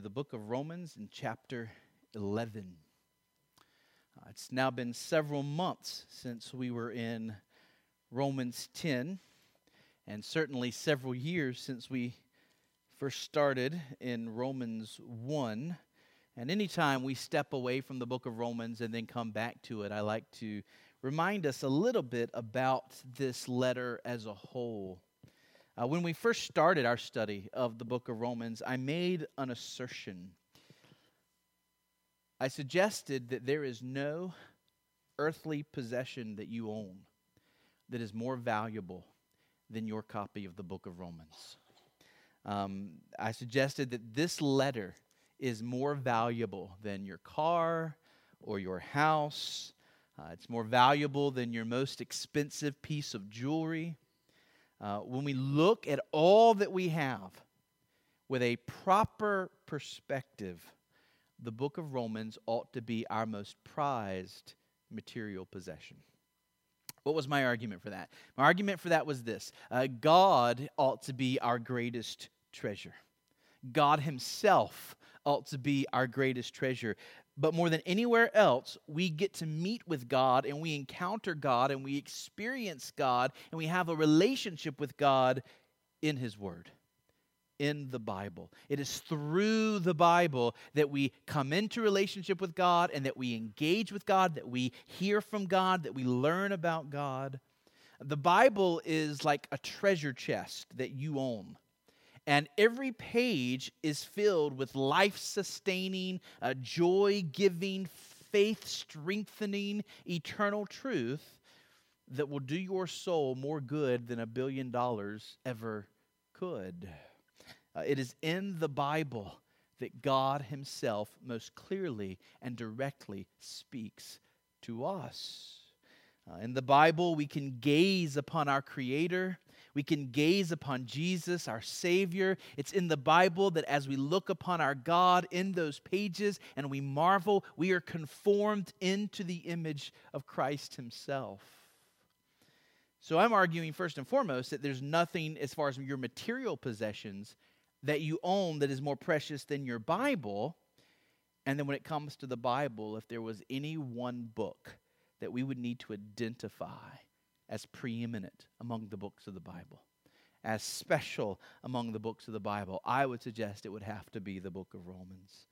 the book of Romans in chapter 11. Uh, it's now been several months since we were in Romans 10, and certainly several years since we first started in Romans 1. And anytime we step away from the book of Romans and then come back to it, I like to remind us a little bit about this letter as a whole. Uh, when we first started our study of the book of Romans, I made an assertion. I suggested that there is no earthly possession that you own that is more valuable than your copy of the book of Romans. Um, I suggested that this letter is more valuable than your car or your house. Uh, it's more valuable than your most expensive piece of jewelry uh, when we look at all that we have with a proper perspective, the book of Romans ought to be our most prized material possession. What was my argument for that? My argument for that was this uh, God ought to be our greatest treasure. God Himself ought to be our greatest treasure. But more than anywhere else, we get to meet with God and we encounter God and we experience God and we have a relationship with God in His Word, in the Bible. It is through the Bible that we come into relationship with God and that we engage with God, that we hear from God, that we learn about God. The Bible is like a treasure chest that you own. And every page is filled with life sustaining, uh, joy giving, faith strengthening, eternal truth that will do your soul more good than a billion dollars ever could. Uh, it is in the Bible that God Himself most clearly and directly speaks to us. Uh, in the Bible, we can gaze upon our Creator we can gaze upon Jesus, our Savior. It's in the Bible that as we look upon our God in those pages and we marvel, we are conformed into the image of Christ Himself. So I'm arguing first and foremost that there's nothing as far as your material possessions that you own that is more precious than your Bible. And then when it comes to the Bible, if there was any one book that we would need to identify as preeminent among the books of the Bible, as special among the books of the Bible, I would suggest it would have to be the book of Romans.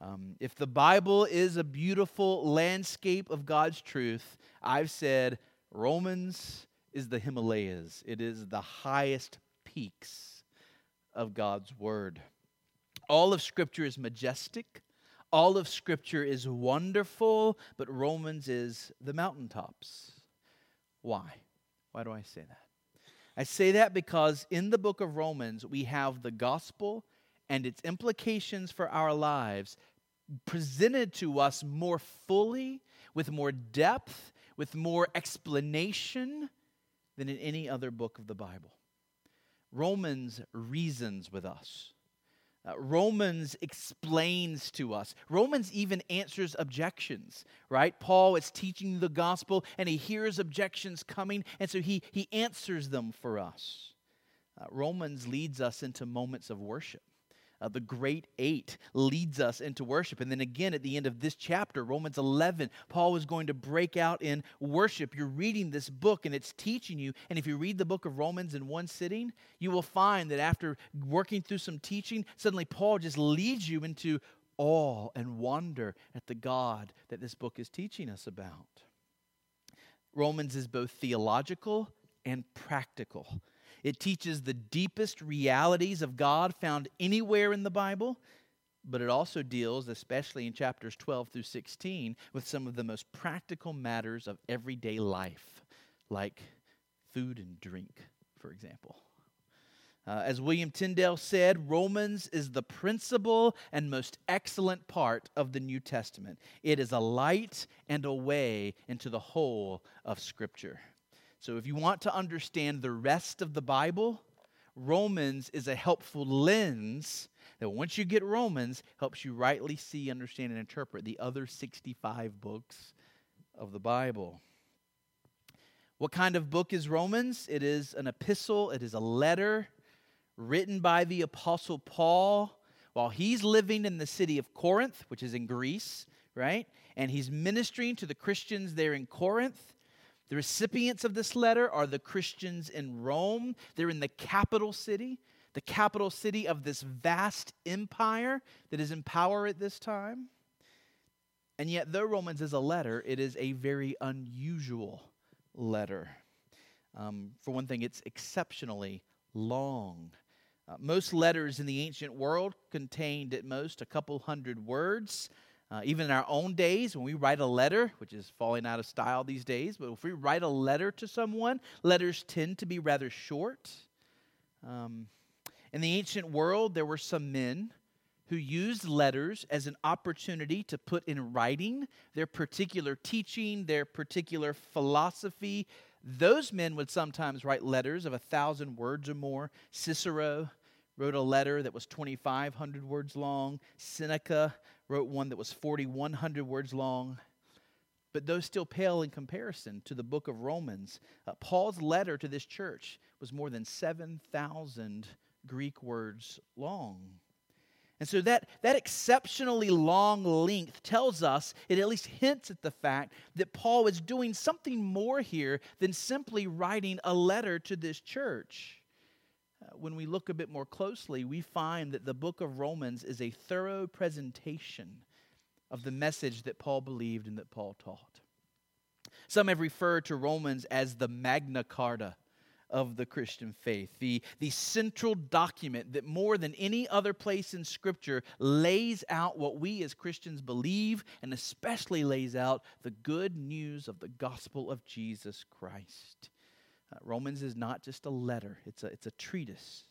Um, if the Bible is a beautiful landscape of God's truth, I've said Romans is the Himalayas, it is the highest peaks of God's Word. All of Scripture is majestic. All of Scripture is wonderful, but Romans is the mountaintops. Why? Why do I say that? I say that because in the book of Romans, we have the gospel and its implications for our lives presented to us more fully, with more depth, with more explanation than in any other book of the Bible. Romans reasons with us. Uh, Romans explains to us. Romans even answers objections, right? Paul is teaching the gospel and he hears objections coming, and so he, he answers them for us. Uh, Romans leads us into moments of worship uh, the great eight leads us into worship. And then again at the end of this chapter, Romans 11, Paul is going to break out in worship. You're reading this book and it's teaching you. And if you read the book of Romans in one sitting, you will find that after working through some teaching, suddenly Paul just leads you into awe and wonder at the God that this book is teaching us about. Romans is both theological and practical. It teaches the deepest realities of God found anywhere in the Bible, but it also deals, especially in chapters 12 through 16, with some of the most practical matters of everyday life, like food and drink, for example. Uh, as William Tyndale said, Romans is the principal and most excellent part of the New Testament. It is a light and a way into the whole of Scripture. So, if you want to understand the rest of the Bible, Romans is a helpful lens that once you get Romans, helps you rightly see, understand, and interpret the other 65 books of the Bible. What kind of book is Romans? It is an epistle, it is a letter written by the Apostle Paul while he's living in the city of Corinth, which is in Greece, right? And he's ministering to the Christians there in Corinth. The recipients of this letter are the Christians in Rome. They're in the capital city, the capital city of this vast empire that is in power at this time. And yet, though Romans is a letter, it is a very unusual letter. Um, for one thing, it's exceptionally long. Uh, most letters in the ancient world contained at most a couple hundred words. Uh, even in our own days, when we write a letter, which is falling out of style these days, but if we write a letter to someone, letters tend to be rather short. Um, in the ancient world, there were some men who used letters as an opportunity to put in writing their particular teaching, their particular philosophy. Those men would sometimes write letters of a thousand words or more. Cicero wrote a letter that was 2,500 words long. Seneca wrote one that was 4,100 words long. But those still pale in comparison to the book of Romans. Uh, Paul's letter to this church was more than 7,000 Greek words long. And so that, that exceptionally long length tells us, it at least hints at the fact that Paul is doing something more here than simply writing a letter to this church when we look a bit more closely, we find that the book of Romans is a thorough presentation of the message that Paul believed and that Paul taught. Some have referred to Romans as the Magna Carta of the Christian faith, the, the central document that more than any other place in Scripture lays out what we as Christians believe and especially lays out the good news of the gospel of Jesus Christ. Uh, Romans is not just a letter, it's a, it's a treatise.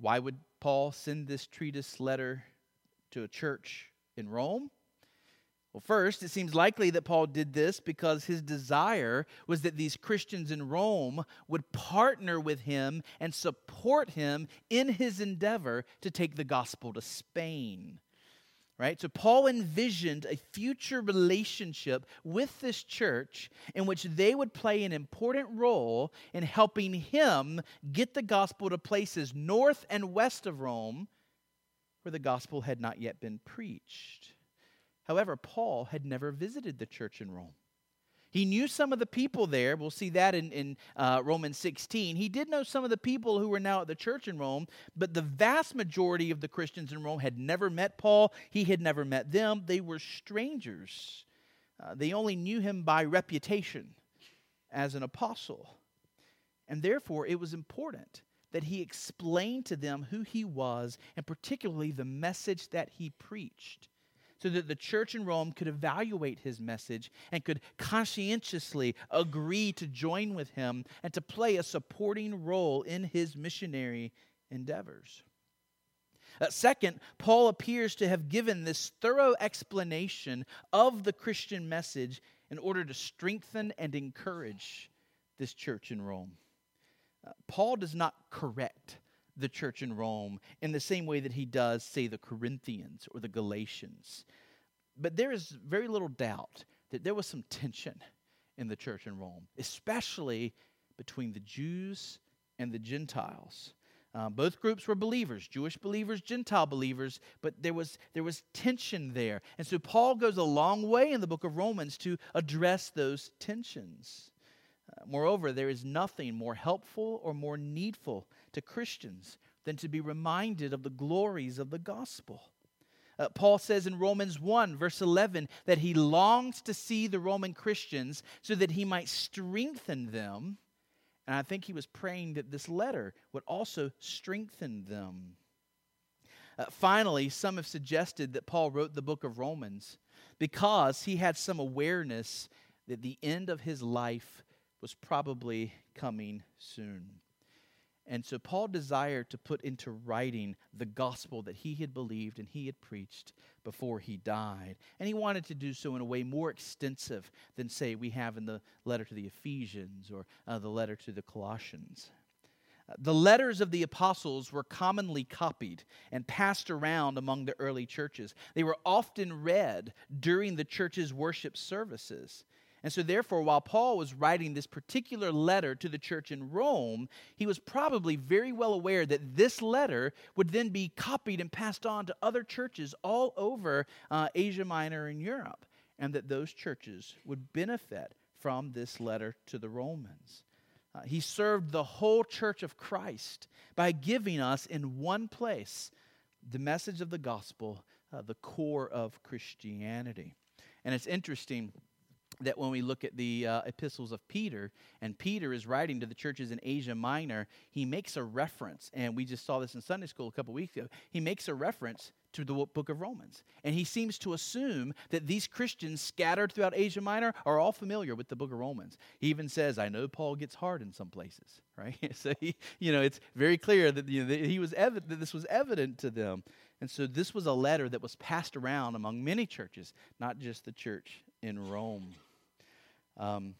Why would Paul send this treatise letter to a church in Rome? Well, first, it seems likely that Paul did this because his desire was that these Christians in Rome would partner with him and support him in his endeavor to take the gospel to Spain right? So Paul envisioned a future relationship with this church in which they would play an important role in helping him get the gospel to places north and west of Rome where the gospel had not yet been preached. However, Paul had never visited the church in Rome. He knew some of the people there. We'll see that in, in uh, Romans 16. He did know some of the people who were now at the church in Rome, but the vast majority of the Christians in Rome had never met Paul. He had never met them. They were strangers. Uh, they only knew him by reputation as an apostle. And therefore, it was important that he explained to them who he was and particularly the message that he preached so that the church in Rome could evaluate his message and could conscientiously agree to join with him and to play a supporting role in his missionary endeavors. Uh, second, Paul appears to have given this thorough explanation of the Christian message in order to strengthen and encourage this church in Rome. Uh, Paul does not correct the church in Rome in the same way that he does, say, the Corinthians or the Galatians. But there is very little doubt that there was some tension in the church in Rome, especially between the Jews and the Gentiles. Uh, both groups were believers, Jewish believers, Gentile believers, but there was, there was tension there. And so Paul goes a long way in the book of Romans to address those tensions. Moreover, there is nothing more helpful or more needful to Christians than to be reminded of the glories of the gospel. Uh, Paul says in Romans 1, verse 11, that he longs to see the Roman Christians so that he might strengthen them. And I think he was praying that this letter would also strengthen them. Uh, finally, some have suggested that Paul wrote the book of Romans because he had some awareness that the end of his life was probably coming soon. And so Paul desired to put into writing the gospel that he had believed and he had preached before he died. And he wanted to do so in a way more extensive than, say, we have in the letter to the Ephesians or uh, the letter to the Colossians. Uh, the letters of the apostles were commonly copied and passed around among the early churches. They were often read during the church's worship services. And so, therefore, while Paul was writing this particular letter to the church in Rome, he was probably very well aware that this letter would then be copied and passed on to other churches all over uh, Asia Minor and Europe, and that those churches would benefit from this letter to the Romans. Uh, he served the whole church of Christ by giving us in one place the message of the gospel, uh, the core of Christianity. And it's interesting that when we look at the uh, epistles of Peter, and Peter is writing to the churches in Asia Minor, he makes a reference, and we just saw this in Sunday school a couple weeks ago. He makes a reference to the book of Romans. And he seems to assume that these Christians scattered throughout Asia Minor are all familiar with the book of Romans. He even says, I know Paul gets hard in some places, right? so, he, you know, it's very clear that, you know, he was that this was evident to them. And so this was a letter that was passed around among many churches, not just the church in Rome. Um,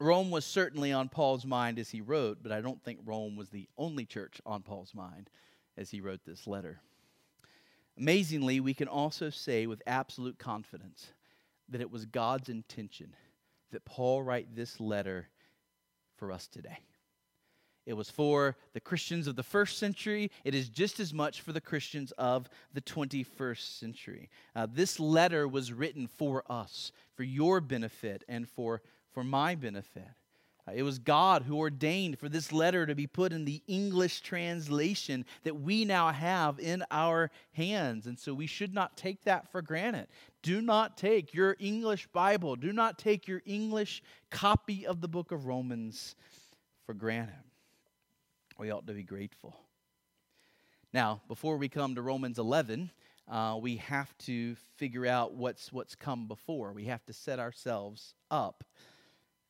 Rome was certainly on Paul's mind as he wrote, but I don't think Rome was the only church on Paul's mind as he wrote this letter. Amazingly, we can also say with absolute confidence that it was God's intention that Paul write this letter for us today. It was for the Christians of the first century. It is just as much for the Christians of the 21st century. Uh, this letter was written for us, for your benefit, and for, for my benefit. Uh, it was God who ordained for this letter to be put in the English translation that we now have in our hands. And so we should not take that for granted. Do not take your English Bible, do not take your English copy of the book of Romans for granted we ought to be grateful. Now, before we come to Romans 11, uh, we have to figure out what's, what's come before. We have to set ourselves up.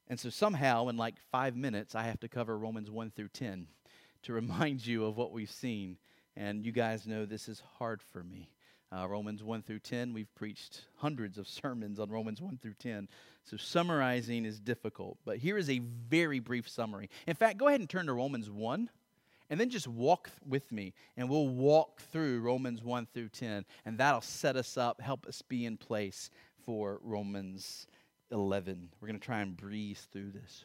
And so, somehow, in like five minutes, I have to cover Romans 1 through 10 to remind you of what we've seen. And you guys know this is hard for me. Uh, Romans 1 through 10, we've preached hundreds of sermons on Romans 1 through 10. So summarizing is difficult. But here is a very brief summary. In fact, go ahead and turn to Romans 1 and then just walk with me and we'll walk through Romans 1 through 10 and that'll set us up, help us be in place for Romans 11. We're going to try and breeze through this.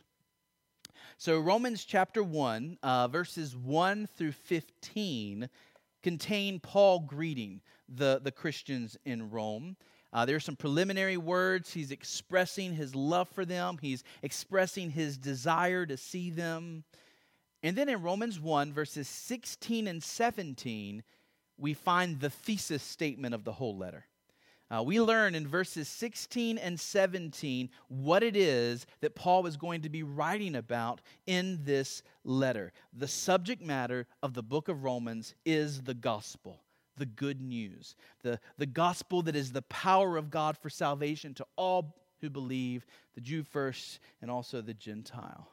So, Romans chapter 1, uh, verses 1 through 15 contain Paul greeting the, the Christians in Rome. Uh, there are some preliminary words. He's expressing his love for them, he's expressing his desire to see them. And then in Romans 1, verses 16 and 17, we find the thesis statement of the whole letter. Uh, we learn in verses 16 and 17 what it is that Paul was going to be writing about in this letter. The subject matter of the book of Romans is the gospel, the good news, the, the gospel that is the power of God for salvation to all who believe, the Jew first and also the Gentile.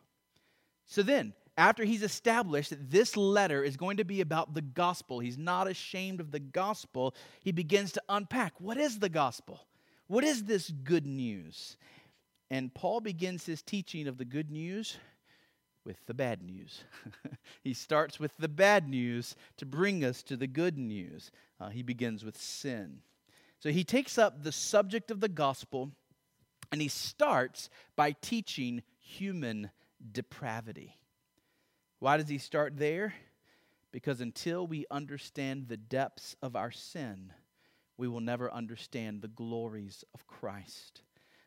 So then, after he's established that this letter is going to be about the gospel, he's not ashamed of the gospel, he begins to unpack what is the gospel? What is this good news? And Paul begins his teaching of the good news with the bad news. he starts with the bad news to bring us to the good news. Uh, he begins with sin. So he takes up the subject of the gospel and he starts by teaching human depravity. Why does he start there? Because until we understand the depths of our sin, we will never understand the glories of Christ.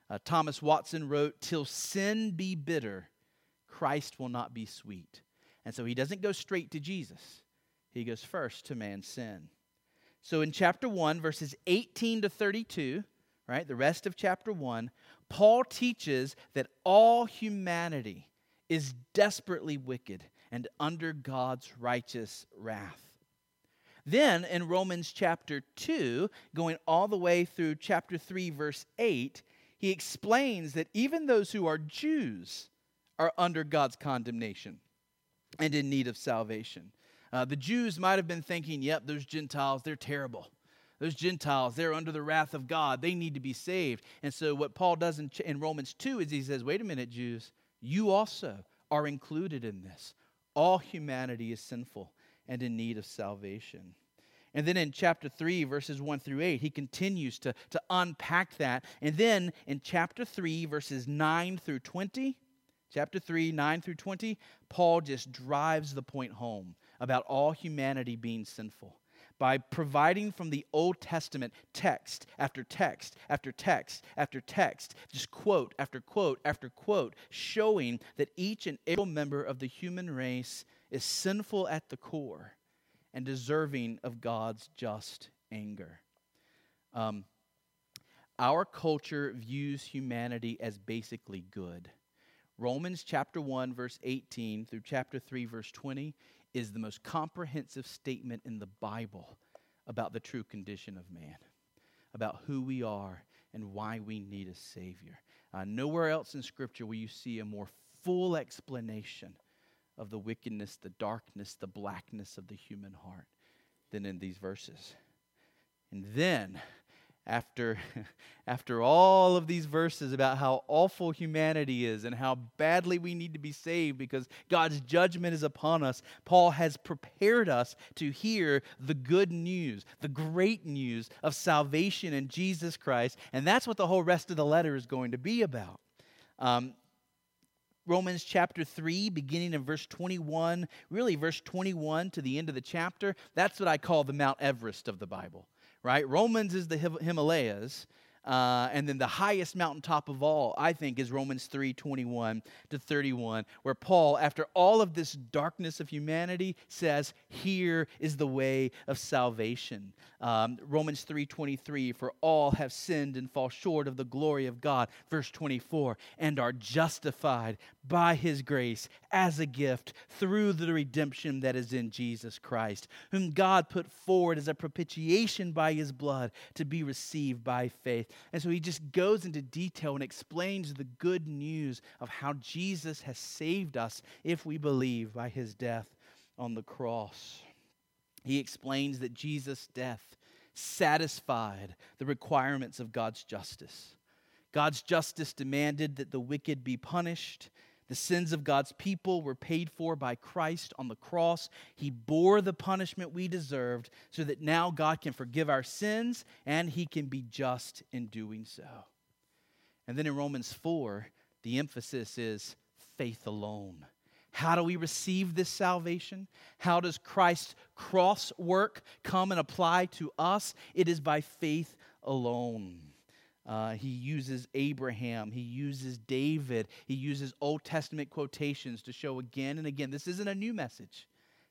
Uh, Thomas Watson wrote, Till sin be bitter, Christ will not be sweet. And so he doesn't go straight to Jesus, he goes first to man's sin. So in chapter 1, verses 18 to 32, right, the rest of chapter 1, Paul teaches that all humanity is desperately wicked and under God's righteous wrath. Then in Romans chapter 2, going all the way through chapter 3, verse 8, he explains that even those who are Jews are under God's condemnation and in need of salvation. Uh, the Jews might have been thinking, yep, those Gentiles, they're terrible. Those Gentiles, they're under the wrath of God. They need to be saved. And so, what Paul does in, in Romans 2 is he says, wait a minute, Jews, you also are included in this. All humanity is sinful and in need of salvation. And then in chapter 3, verses 1 through 8, he continues to, to unpack that. And then in chapter 3, verses 9 through 20, chapter 3, 9 through 20, Paul just drives the point home about all humanity being sinful by providing from the Old Testament text after text after text after text, just quote after quote after quote, showing that each and every member of the human race is sinful at the core and deserving of God's just anger. Um, our culture views humanity as basically good. Romans chapter 1, verse 18 through chapter 3, verse 20 is the most comprehensive statement in the Bible about the true condition of man, about who we are and why we need a Savior. Uh, nowhere else in Scripture will you see a more full explanation of the wickedness, the darkness, the blackness of the human heart than in these verses. And then, after, after all of these verses about how awful humanity is and how badly we need to be saved because God's judgment is upon us, Paul has prepared us to hear the good news, the great news of salvation in Jesus Christ. And that's what the whole rest of the letter is going to be about. Um, Romans chapter 3, beginning in verse 21, really verse 21 to the end of the chapter, that's what I call the Mount Everest of the Bible, right? Romans is the Himalayas, uh, and then the highest mountaintop of all, I think, is Romans 3 21 to 31, where Paul, after all of this darkness of humanity, says, Here is the way of salvation. Um, Romans 3 23, for all have sinned and fall short of the glory of God. Verse 24, and are justified by his grace as a gift through the redemption that is in Jesus Christ, whom God put forward as a propitiation by his blood to be received by faith. And so he just goes into detail and explains the good news of how Jesus has saved us if we believe by his death on the cross. He explains that Jesus' death satisfied the requirements of God's justice. God's justice demanded that the wicked be punished the sins of God's people were paid for by Christ on the cross. He bore the punishment we deserved so that now God can forgive our sins and he can be just in doing so. And then in Romans 4, the emphasis is faith alone. How do we receive this salvation? How does Christ's cross work come and apply to us? It is by faith alone. Uh, he uses Abraham. He uses David. He uses Old Testament quotations to show again and again this isn't a new message.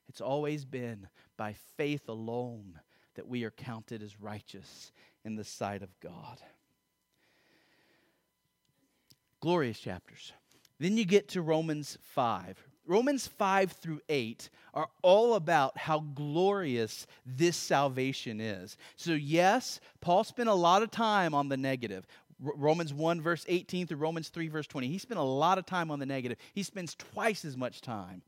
It's always been by faith alone that we are counted as righteous in the sight of God. Glorious chapters. Then you get to Romans 5. Romans 5 through 8 are all about how glorious this salvation is. So, yes, Paul spent a lot of time on the negative. Romans 1, verse 18 through Romans 3, verse 20. He spent a lot of time on the negative. He spends twice as much time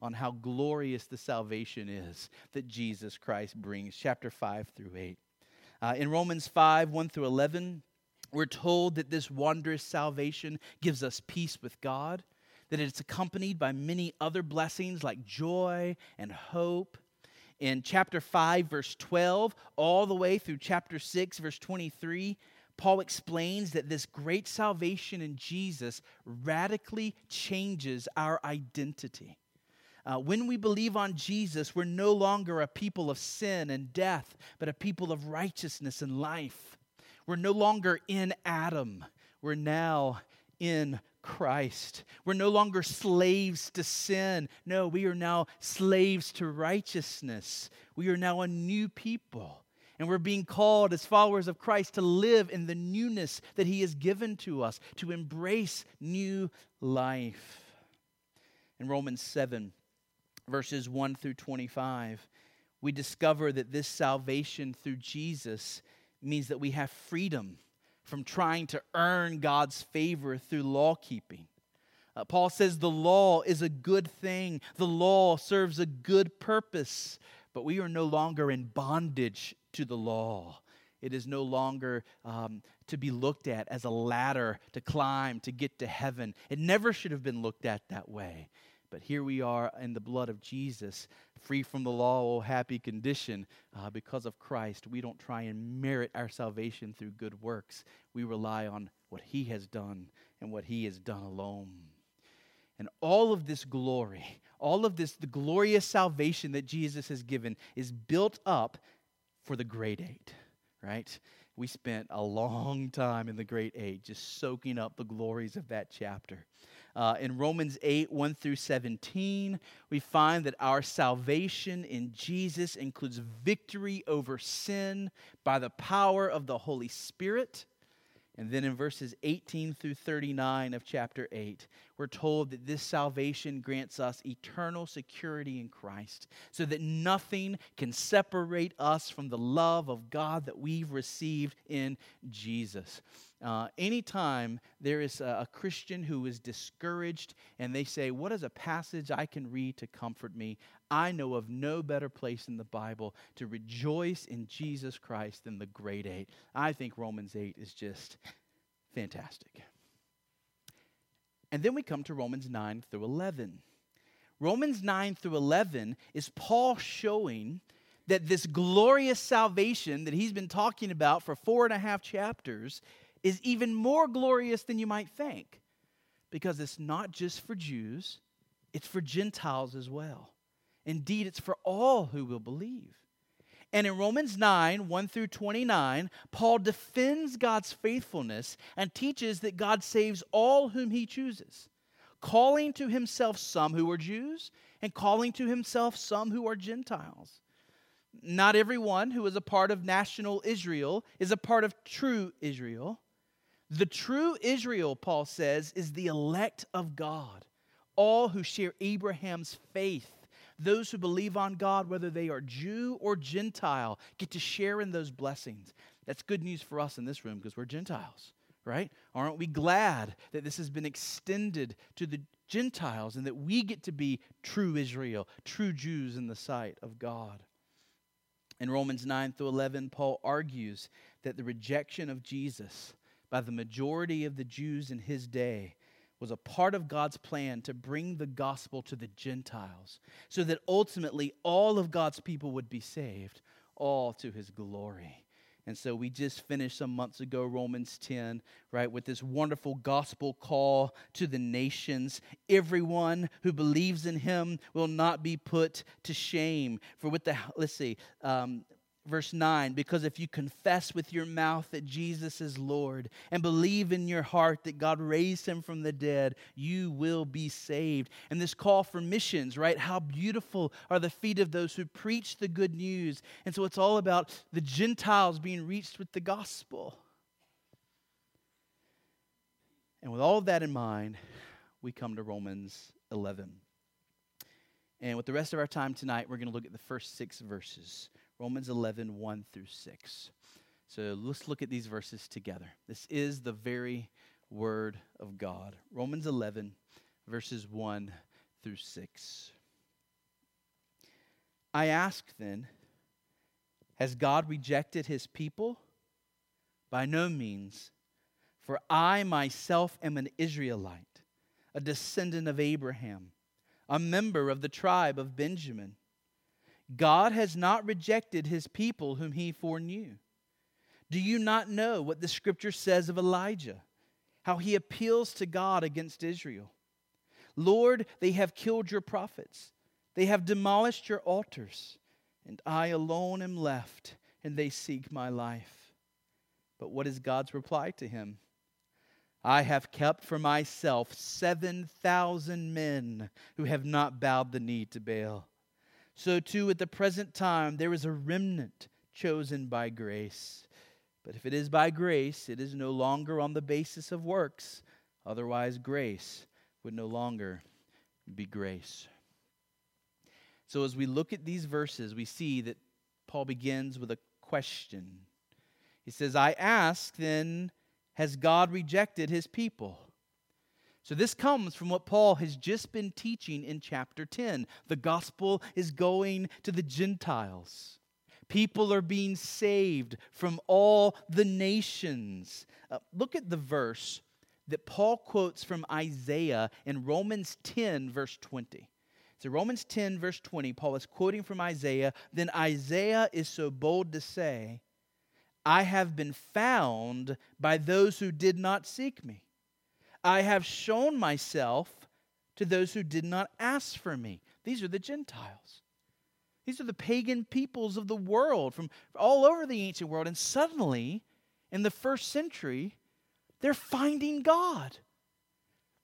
on how glorious the salvation is that Jesus Christ brings, chapter 5 through 8. Uh, in Romans 5, 1 through 11, we're told that this wondrous salvation gives us peace with God that it's accompanied by many other blessings like joy and hope. In chapter 5, verse 12, all the way through chapter 6, verse 23, Paul explains that this great salvation in Jesus radically changes our identity. Uh, when we believe on Jesus, we're no longer a people of sin and death, but a people of righteousness and life. We're no longer in Adam, we're now in Christ. We're no longer slaves to sin. No, we are now slaves to righteousness. We are now a new people. And we're being called as followers of Christ to live in the newness that He has given to us, to embrace new life. In Romans 7, verses 1 through 25, we discover that this salvation through Jesus means that we have freedom from trying to earn God's favor through law keeping. Uh, Paul says the law is a good thing, the law serves a good purpose, but we are no longer in bondage to the law. It is no longer um, to be looked at as a ladder to climb to get to heaven. It never should have been looked at that way. But here we are in the blood of Jesus, free from the law, oh happy condition. Uh, because of Christ, we don't try and merit our salvation through good works. We rely on what He has done and what He has done alone. And all of this glory, all of this, the glorious salvation that Jesus has given, is built up for the great eight, right? We spent a long time in the great eight just soaking up the glories of that chapter. Uh, in Romans 8, 1 through 17, we find that our salvation in Jesus includes victory over sin by the power of the Holy Spirit and then in verses 18 through 39 of chapter 8, we're told that this salvation grants us eternal security in Christ, so that nothing can separate us from the love of God that we've received in Jesus. Uh, anytime there is a, a Christian who is discouraged and they say, What is a passage I can read to comfort me? I know of no better place in the Bible to rejoice in Jesus Christ than the great eight. I think Romans 8 is just fantastic. And then we come to Romans 9 through 11. Romans 9 through 11 is Paul showing that this glorious salvation that he's been talking about for four and a half chapters is even more glorious than you might think because it's not just for Jews, it's for Gentiles as well. Indeed, it's for all who will believe. And in Romans 9, 1 through 29, Paul defends God's faithfulness and teaches that God saves all whom he chooses, calling to himself some who are Jews and calling to himself some who are Gentiles. Not everyone who is a part of national Israel is a part of true Israel. The true Israel, Paul says, is the elect of God, all who share Abraham's faith. Those who believe on God, whether they are Jew or Gentile, get to share in those blessings. That's good news for us in this room because we're Gentiles, right? Aren't we glad that this has been extended to the Gentiles and that we get to be true Israel, true Jews in the sight of God? In Romans 9 through 11, Paul argues that the rejection of Jesus by the majority of the Jews in his day was a part of God's plan to bring the gospel to the Gentiles so that ultimately all of God's people would be saved, all to his glory. And so we just finished some months ago Romans 10, right, with this wonderful gospel call to the nations. Everyone who believes in him will not be put to shame. For with the, let's see, um, verse 9 because if you confess with your mouth that Jesus is Lord and believe in your heart that God raised him from the dead, you will be saved. And this call for missions, right? How beautiful are the feet of those who preach the good news. And so it's all about the Gentiles being reached with the gospel. And with all of that in mind, we come to Romans 11. And with the rest of our time tonight, we're going to look at the first six verses. Romans 11, 1 through 6. So let's look at these verses together. This is the very word of God. Romans 11, verses 1 through 6. I ask then, has God rejected his people? By no means. For I myself am an Israelite, a descendant of Abraham, a member of the tribe of Benjamin. God has not rejected his people whom he foreknew. Do you not know what the scripture says of Elijah? How he appeals to God against Israel. Lord, they have killed your prophets, they have demolished your altars, and I alone am left, and they seek my life. But what is God's reply to him? I have kept for myself 7,000 men who have not bowed the knee to Baal so too at the present time there is a remnant chosen by grace. But if it is by grace, it is no longer on the basis of works. Otherwise, grace would no longer be grace. So, as we look at these verses, we see that Paul begins with a question. He says, I ask, then, has God rejected his people? So, this comes from what Paul has just been teaching in chapter 10. The gospel is going to the Gentiles. People are being saved from all the nations. Uh, look at the verse that Paul quotes from Isaiah in Romans 10, verse 20. So, Romans 10, verse 20, Paul is quoting from Isaiah. Then Isaiah is so bold to say, I have been found by those who did not seek me. I have shown myself to those who did not ask for me. These are the Gentiles. These are the pagan peoples of the world from all over the ancient world. And suddenly, in the first century, they're finding God.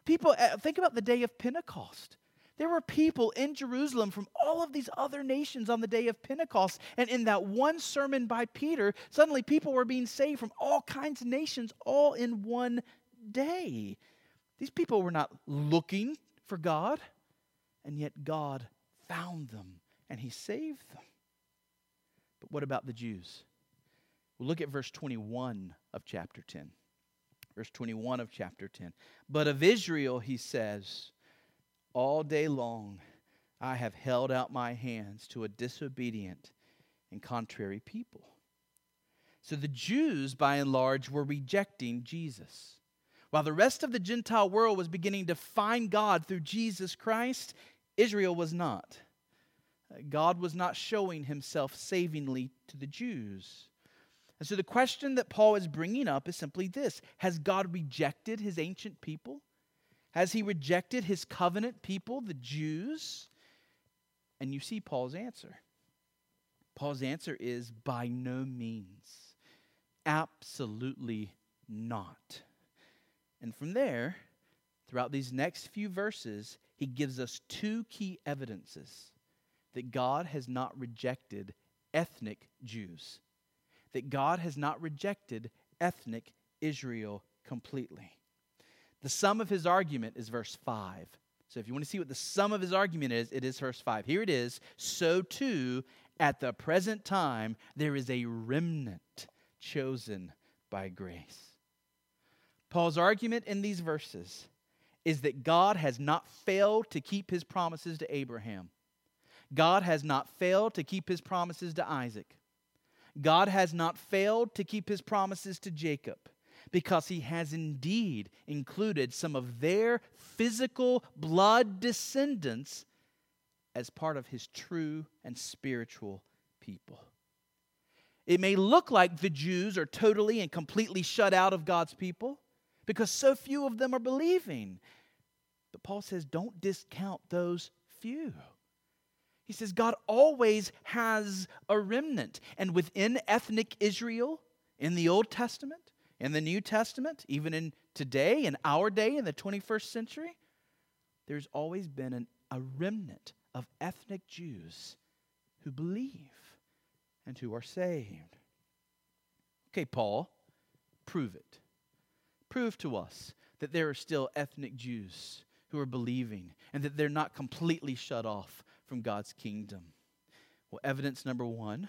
People, uh, think about the day of Pentecost. There were people in Jerusalem from all of these other nations on the day of Pentecost. And in that one sermon by Peter, suddenly people were being saved from all kinds of nations all in one day. These people were not looking for God, and yet God found them and he saved them. But what about the Jews? Well, look at verse 21 of chapter 10. Verse 21 of chapter 10. But of Israel, he says, all day long, I have held out my hands to a disobedient and contrary people. So the Jews, by and large, were rejecting Jesus. While the rest of the Gentile world was beginning to find God through Jesus Christ, Israel was not. Uh, God was not showing himself savingly to the Jews. And so the question that Paul is bringing up is simply this Has God rejected his ancient people? Has he rejected his covenant people, the Jews? And you see Paul's answer. Paul's answer is by no means. Absolutely not. And from there, throughout these next few verses, he gives us two key evidences that God has not rejected ethnic Jews, that God has not rejected ethnic Israel completely. The sum of his argument is verse 5. So if you want to see what the sum of his argument is, it is verse 5. Here it is. So too, at the present time, there is a remnant chosen by grace. Paul's argument in these verses is that God has not failed to keep his promises to Abraham. God has not failed to keep his promises to Isaac. God has not failed to keep his promises to Jacob because he has indeed included some of their physical blood descendants as part of his true and spiritual people. It may look like the Jews are totally and completely shut out of God's people because so few of them are believing. But Paul says, don't discount those few. He says God always has a remnant. And within ethnic Israel, in the Old Testament, in the New Testament, even in today, in our day, in the 21st century, there's always been an, a remnant of ethnic Jews who believe and who are saved. Okay, Paul, prove it. Prove to us that there are still ethnic Jews who are believing and that they're not completely shut off from God's kingdom? Well, evidence number one,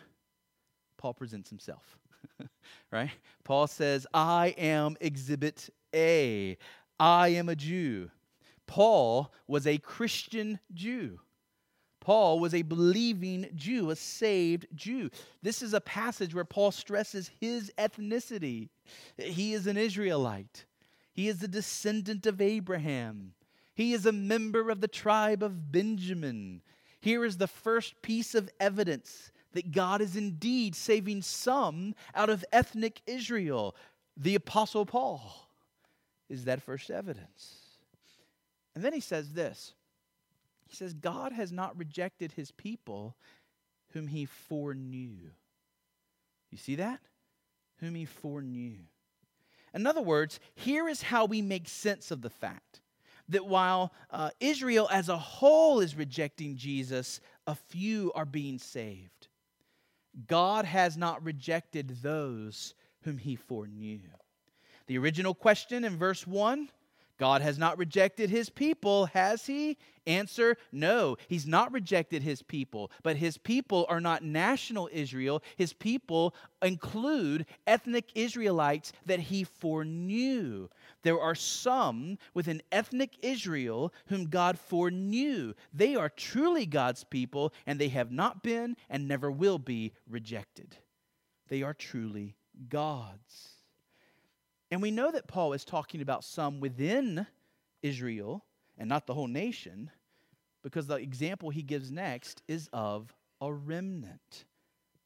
Paul presents himself. right? Paul says, I am exhibit A. I am a Jew. Paul was a Christian Jew. Paul was a believing Jew, a saved Jew. This is a passage where Paul stresses his ethnicity. He is an Israelite, he is a descendant of Abraham, he is a member of the tribe of Benjamin. Here is the first piece of evidence that God is indeed saving some out of ethnic Israel. The Apostle Paul is that first evidence. And then he says this He says, God has not rejected his people whom he foreknew. You see that? Whom he foreknew. In other words, here is how we make sense of the fact that while uh, Israel as a whole is rejecting Jesus, a few are being saved. God has not rejected those whom he foreknew. The original question in verse 1 God has not rejected his people, has he? Answer No, he's not rejected his people, but his people are not national Israel. His people include ethnic Israelites that he foreknew. There are some within ethnic Israel whom God foreknew. They are truly God's people, and they have not been and never will be rejected. They are truly God's. And we know that Paul is talking about some within Israel and not the whole nation because the example he gives next is of a remnant.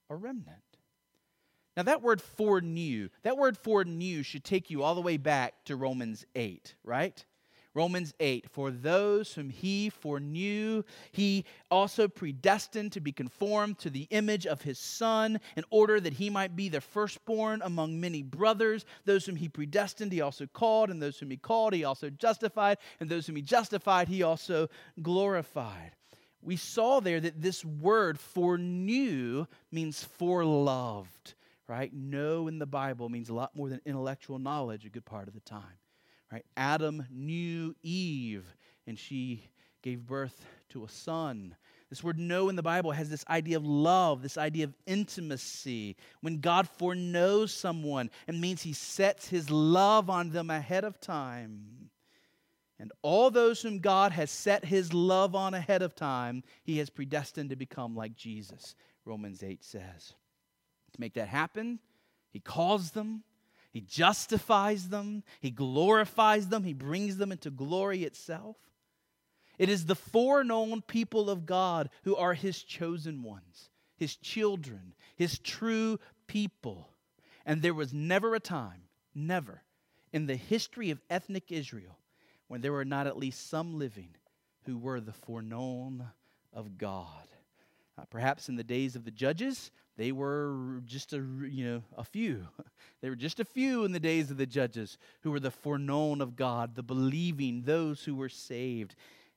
A remnant. Now, that word foreknew, that word foreknew should take you all the way back to Romans 8, right? Romans 8, for those whom he foreknew, he also predestined to be conformed to the image of his Son, in order that he might be the firstborn among many brothers. Those whom he predestined, he also called, and those whom he called, he also justified, and those whom he justified, he also glorified. We saw there that this word foreknew means foreloved, right? Know in the Bible means a lot more than intellectual knowledge a good part of the time. Right? Adam knew Eve, and she gave birth to a son. This word know in the Bible has this idea of love, this idea of intimacy. When God foreknows someone, it means he sets his love on them ahead of time. And all those whom God has set his love on ahead of time, he has predestined to become like Jesus, Romans 8 says. To make that happen, he calls them, he justifies them, He glorifies them, He brings them into glory itself. It is the foreknown people of God who are His chosen ones, His children, His true people. And there was never a time, never, in the history of ethnic Israel when there were not at least some living who were the foreknown of God. Uh, perhaps in the days of the judges, they were just a you know a few. They were just a few in the days of the judges who were the foreknown of god the believing those who were saved.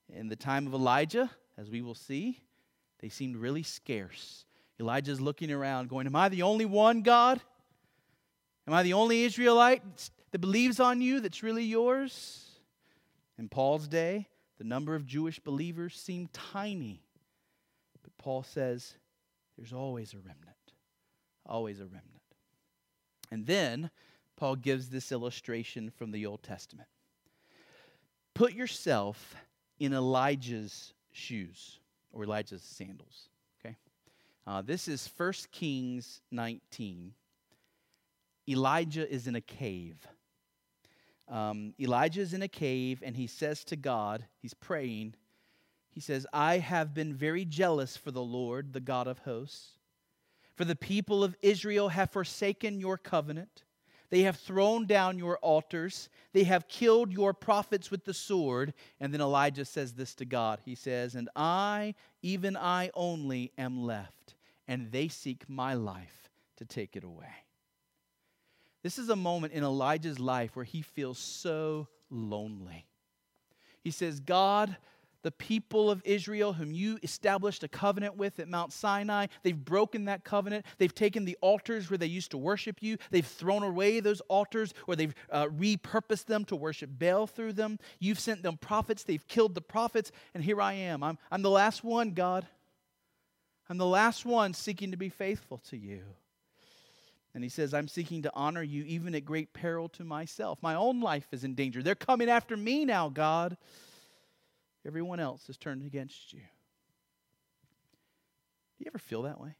In the time of elijah as we will see they seemed really scarce. Elijah's looking around going am i the only one god? Am i the only israelite that believes on you that's really yours? In paul's day the number of jewish believers seemed tiny. But paul says there's always a remnant always a remnant. And then Paul gives this illustration from the Old Testament. Put yourself in Elijah's shoes or Elijah's sandals. Okay? Uh, this is 1 Kings 19. Elijah is in a cave. Um, Elijah is in a cave and he says to God, he's praying, he says, I have been very jealous for the Lord, the God of hosts for the people of Israel have forsaken your covenant. They have thrown down your altars. They have killed your prophets with the sword. And then Elijah says this to God. He says, And I, even I only, am left, and they seek my life to take it away. This is a moment in Elijah's life where he feels so lonely. He says, God, the people of Israel, whom you established a covenant with at Mount Sinai. They've broken that covenant. They've taken the altars where they used to worship you. They've thrown away those altars or they've uh, repurposed them to worship Baal through them. You've sent them prophets. They've killed the prophets. And here I am. I'm, I'm the last one, God. I'm the last one seeking to be faithful to you. And he says, I'm seeking to honor you even at great peril to myself. My own life is in danger. They're coming after me now, God. Everyone else has turned against you. Do you ever feel that way?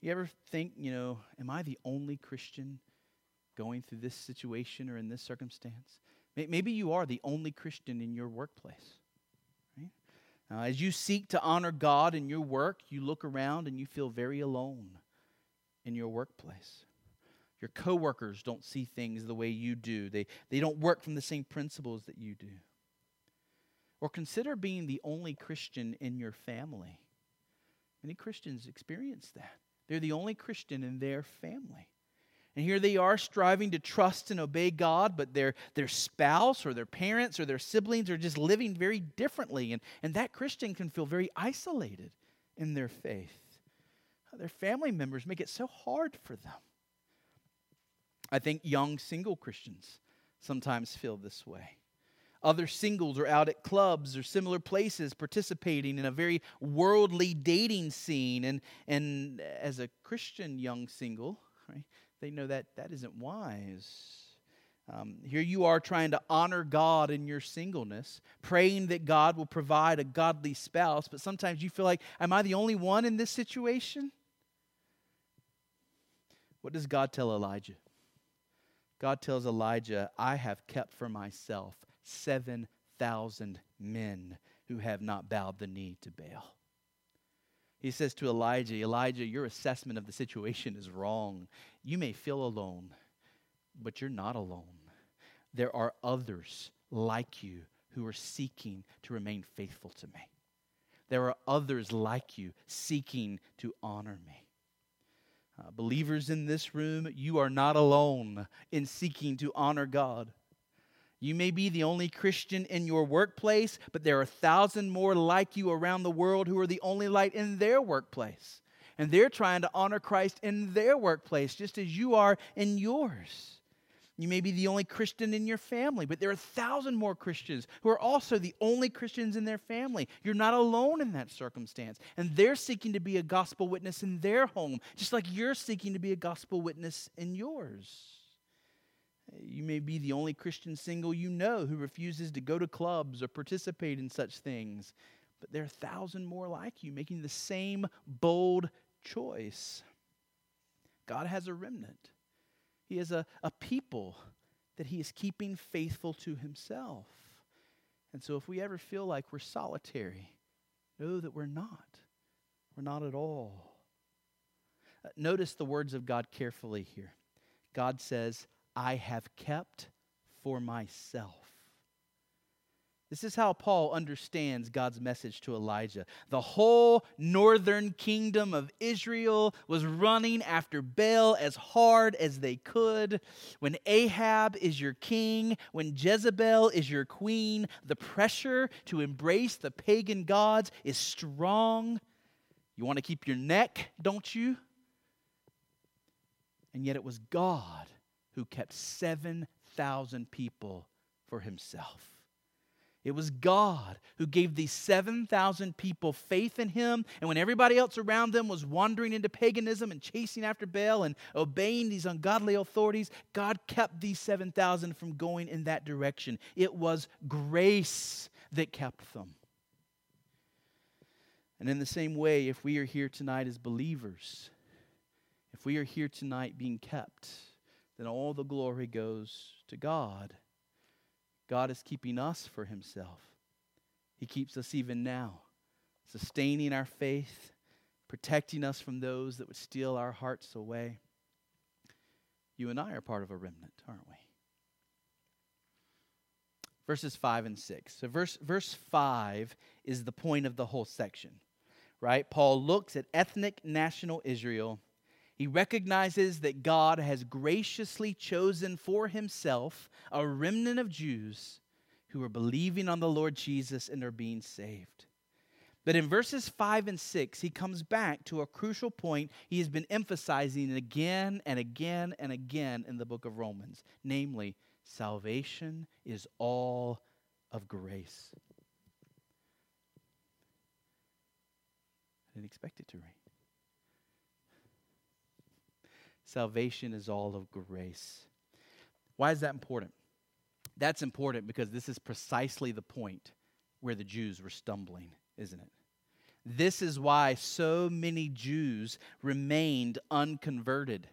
You ever think, you know, am I the only Christian going through this situation or in this circumstance? Maybe you are the only Christian in your workplace. Now, as you seek to honor God in your work, you look around and you feel very alone in your workplace. Your coworkers don't see things the way you do. They, they don't work from the same principles that you do. Or consider being the only Christian in your family. Many Christians experience that. They're the only Christian in their family. And here they are striving to trust and obey God, but their, their spouse or their parents or their siblings are just living very differently. And, and that Christian can feel very isolated in their faith. Their family members make it so hard for them. I think young single Christians sometimes feel this way. Other singles are out at clubs or similar places participating in a very worldly dating scene. And, and as a Christian young single, right, they know that that isn't wise. Um, here you are trying to honor God in your singleness, praying that God will provide a godly spouse, but sometimes you feel like, am I the only one in this situation? What does God tell Elijah? God tells Elijah, I have kept for myself 7,000 men who have not bowed the knee to Baal. He says to Elijah, Elijah, your assessment of the situation is wrong. You may feel alone, but you're not alone. There are others like you who are seeking to remain faithful to me. There are others like you seeking to honor me. Uh, believers in this room, you are not alone in seeking to honor God. You may be the only Christian in your workplace, but there are a thousand more like you around the world who are the only light in their workplace. And they're trying to honor Christ in their workplace, just as you are in yours. You may be the only Christian in your family, but there are a thousand more Christians who are also the only Christians in their family. You're not alone in that circumstance. And they're seeking to be a gospel witness in their home, just like you're seeking to be a gospel witness in yours. You may be the only Christian single you know who refuses to go to clubs or participate in such things, but there are a thousand more like you making the same bold choice. God has a remnant. He has a, a people that he is keeping faithful to himself. And so if we ever feel like we're solitary, know that we're not. We're not at all. Uh, notice the words of God carefully here. God says, I have kept for myself. This is how Paul understands God's message to Elijah. The whole northern kingdom of Israel was running after Baal as hard as they could. When Ahab is your king, when Jezebel is your queen, the pressure to embrace the pagan gods is strong. You want to keep your neck, don't you? And yet it was God who kept 7,000 people for himself. It was God who gave these 7,000 people faith in him. And when everybody else around them was wandering into paganism and chasing after Baal and obeying these ungodly authorities, God kept these 7,000 from going in that direction. It was grace that kept them. And in the same way, if we are here tonight as believers, if we are here tonight being kept, then all the glory goes to God. God is keeping us for himself. He keeps us even now, sustaining our faith, protecting us from those that would steal our hearts away. You and I are part of a remnant, aren't we? Verses 5 and 6. So, verse, verse 5 is the point of the whole section, right? Paul looks at ethnic national Israel he recognizes that God has graciously chosen for himself a remnant of Jews who are believing on the Lord Jesus and are being saved. But in verses 5 and 6, he comes back to a crucial point he has been emphasizing again and again and again in the book of Romans namely, salvation is all of grace. I didn't expect it to rain. Salvation is all of grace. Why is that important? That's important because this is precisely the point where the Jews were stumbling, isn't it? This is why so many Jews remained unconverted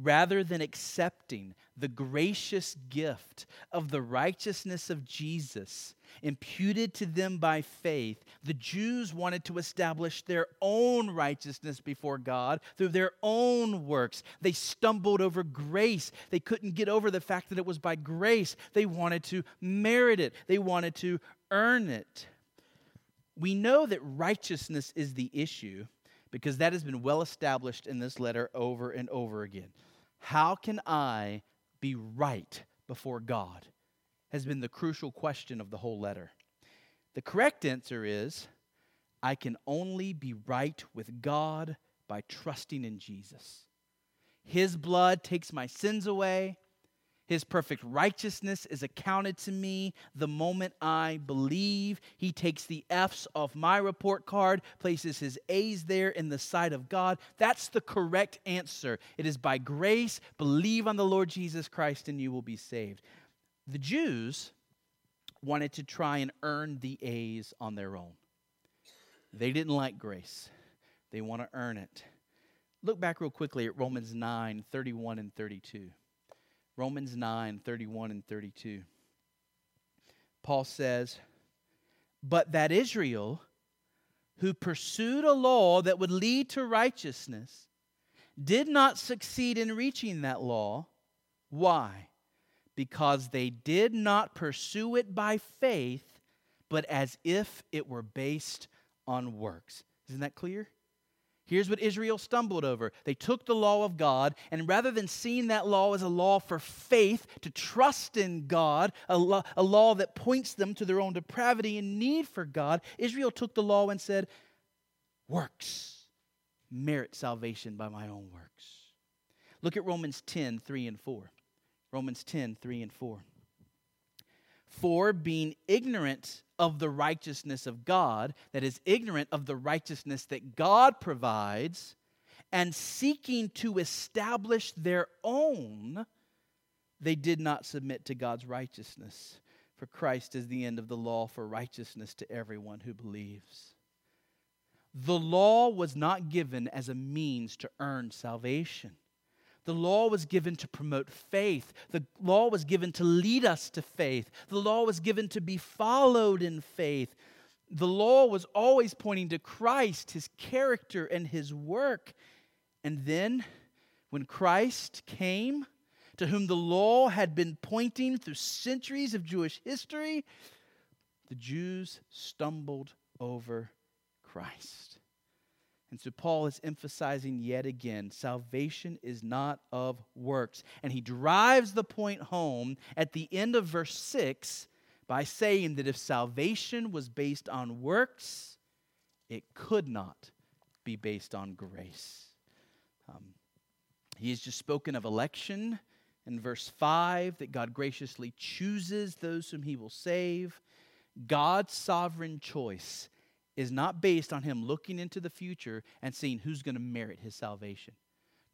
rather than accepting the gracious gift of the righteousness of Jesus imputed to them by faith, the Jews wanted to establish their own righteousness before God through their own works. They stumbled over grace. They couldn't get over the fact that it was by grace. They wanted to merit it, they wanted to earn it. We know that righteousness is the issue because that has been well established in this letter over and over again. How can I be right before God? Has been the crucial question of the whole letter. The correct answer is I can only be right with God by trusting in Jesus. His blood takes my sins away. His perfect righteousness is accounted to me the moment I believe. He takes the F's off my report card, places his A's there in the sight of God. That's the correct answer. It is by grace, believe on the Lord Jesus Christ, and you will be saved. The Jews wanted to try and earn the A's on their own. They didn't like grace, they want to earn it. Look back real quickly at Romans 9 31 and 32. Romans 9 31 and 32. Paul says, But that Israel, who pursued a law that would lead to righteousness, did not succeed in reaching that law. Why? Because they did not pursue it by faith, but as if it were based on works. Isn't that clear? Here's what Israel stumbled over. They took the law of God, and rather than seeing that law as a law for faith, to trust in God, a law, a law that points them to their own depravity and need for God, Israel took the law and said, Works merit salvation by my own works. Look at Romans 10 3 and 4. Romans 10 3 and 4. For being ignorant of the righteousness of God, that is, ignorant of the righteousness that God provides, and seeking to establish their own, they did not submit to God's righteousness. For Christ is the end of the law for righteousness to everyone who believes. The law was not given as a means to earn salvation. The law was given to promote faith. The law was given to lead us to faith. The law was given to be followed in faith. The law was always pointing to Christ, his character, and his work. And then, when Christ came, to whom the law had been pointing through centuries of Jewish history, the Jews stumbled over Christ. And so Paul is emphasizing yet again salvation is not of works. And he drives the point home at the end of verse 6 by saying that if salvation was based on works, it could not be based on grace. Um, he has just spoken of election in verse 5 that God graciously chooses those whom he will save. God's sovereign choice is not based on him looking into the future and seeing who's going to merit his salvation.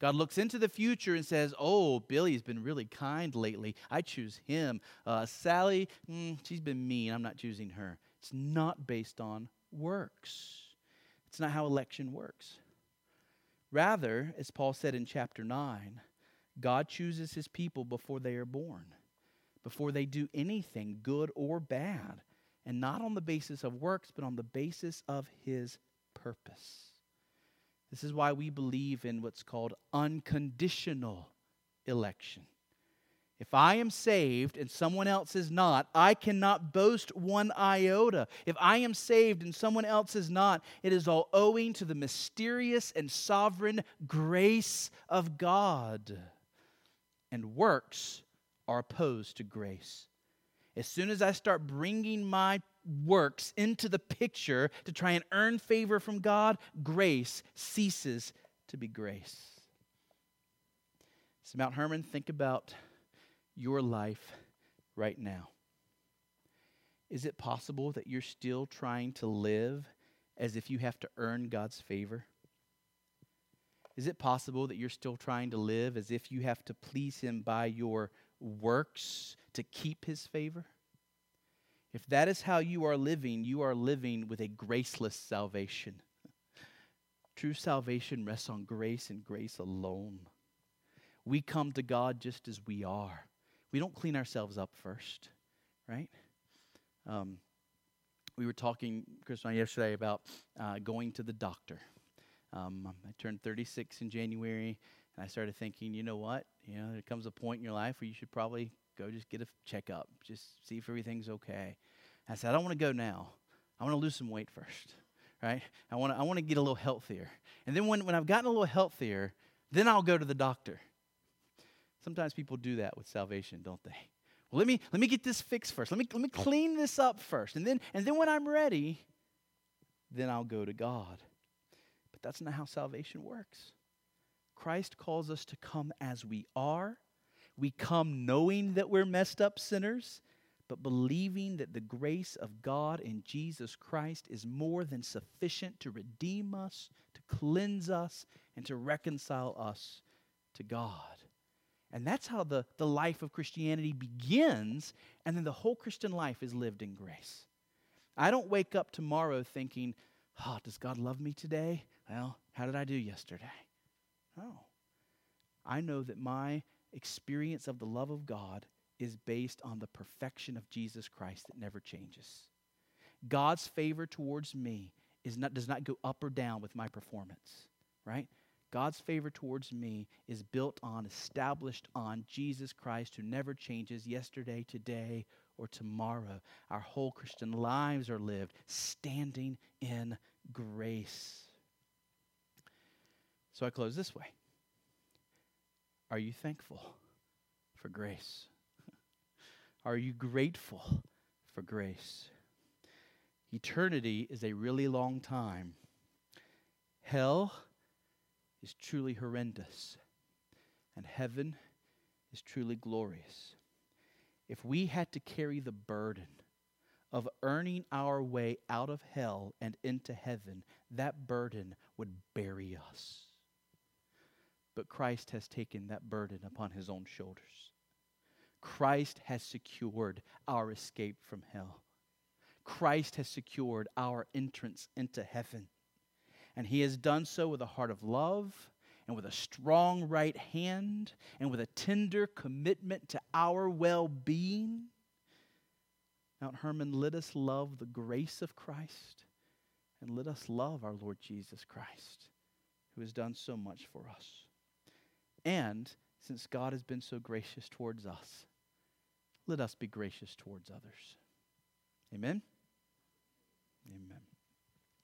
God looks into the future and says, Oh, Billy's been really kind lately. I choose him. Uh, Sally, mm, she's been mean. I'm not choosing her. It's not based on works. It's not how election works. Rather, as Paul said in chapter 9, God chooses his people before they are born, before they do anything, good or bad and not on the basis of works, but on the basis of his purpose. This is why we believe in what's called unconditional election. If I am saved and someone else is not, I cannot boast one iota. If I am saved and someone else is not, it is all owing to the mysterious and sovereign grace of God. And works are opposed to grace. As soon as I start bringing my works into the picture to try and earn favor from God, grace ceases to be grace. So, Mount Hermon, think about your life right now. Is it possible that you're still trying to live as if you have to earn God's favor? Is it possible that you're still trying to live as if you have to please Him by your works to keep his favor? If that is how you are living, you are living with a graceless salvation. True salvation rests on grace and grace alone. We come to God just as we are. We don't clean ourselves up first, right? Um, we were talking, Chris and I, yesterday about uh, going to the doctor. Um, I turned 36 in January, and I started thinking, you know what? You know, there comes a point in your life where you should probably go just get a checkup, just see if everything's okay. I said, I don't want to go now. I want to lose some weight first, right? I want to, I want to get a little healthier. And then when, when I've gotten a little healthier, then I'll go to the doctor. Sometimes people do that with salvation, don't they? Well, let me, let me get this fixed first. Let me, let me clean this up first. And then, and then when I'm ready, then I'll go to God. But that's not how salvation works. Christ calls us to come as we are. We come knowing that we're messed up sinners, but believing that the grace of God in Jesus Christ is more than sufficient to redeem us, to cleanse us, and to reconcile us to God. And that's how the, the life of Christianity begins, and then the whole Christian life is lived in grace. I don't wake up tomorrow thinking, oh, does God love me today? Well, how did I do yesterday? No. I know that my experience of the love of God is based on the perfection of Jesus Christ that never changes. God's favor towards me is not, does not go up or down with my performance, right? God's favor towards me is built on, established on Jesus Christ, who never changes yesterday, today, or tomorrow. Our whole Christian lives are lived standing in grace. So I close this way Are you thankful for grace? Are you grateful for grace? Eternity is a really long time. Hell is truly horrendous, and heaven is truly glorious. If we had to carry the burden of earning our way out of hell and into heaven, that burden would bury us. But Christ has taken that burden upon his own shoulders. Christ has secured our escape from hell. Christ has secured our entrance into heaven. And he has done so with a heart of love and with a strong right hand and with a tender commitment to our well being. Mount Hermon, let us love the grace of Christ and let us love our Lord Jesus Christ, who has done so much for us. And since God has been so gracious towards us, let us be gracious towards others. Amen? Amen.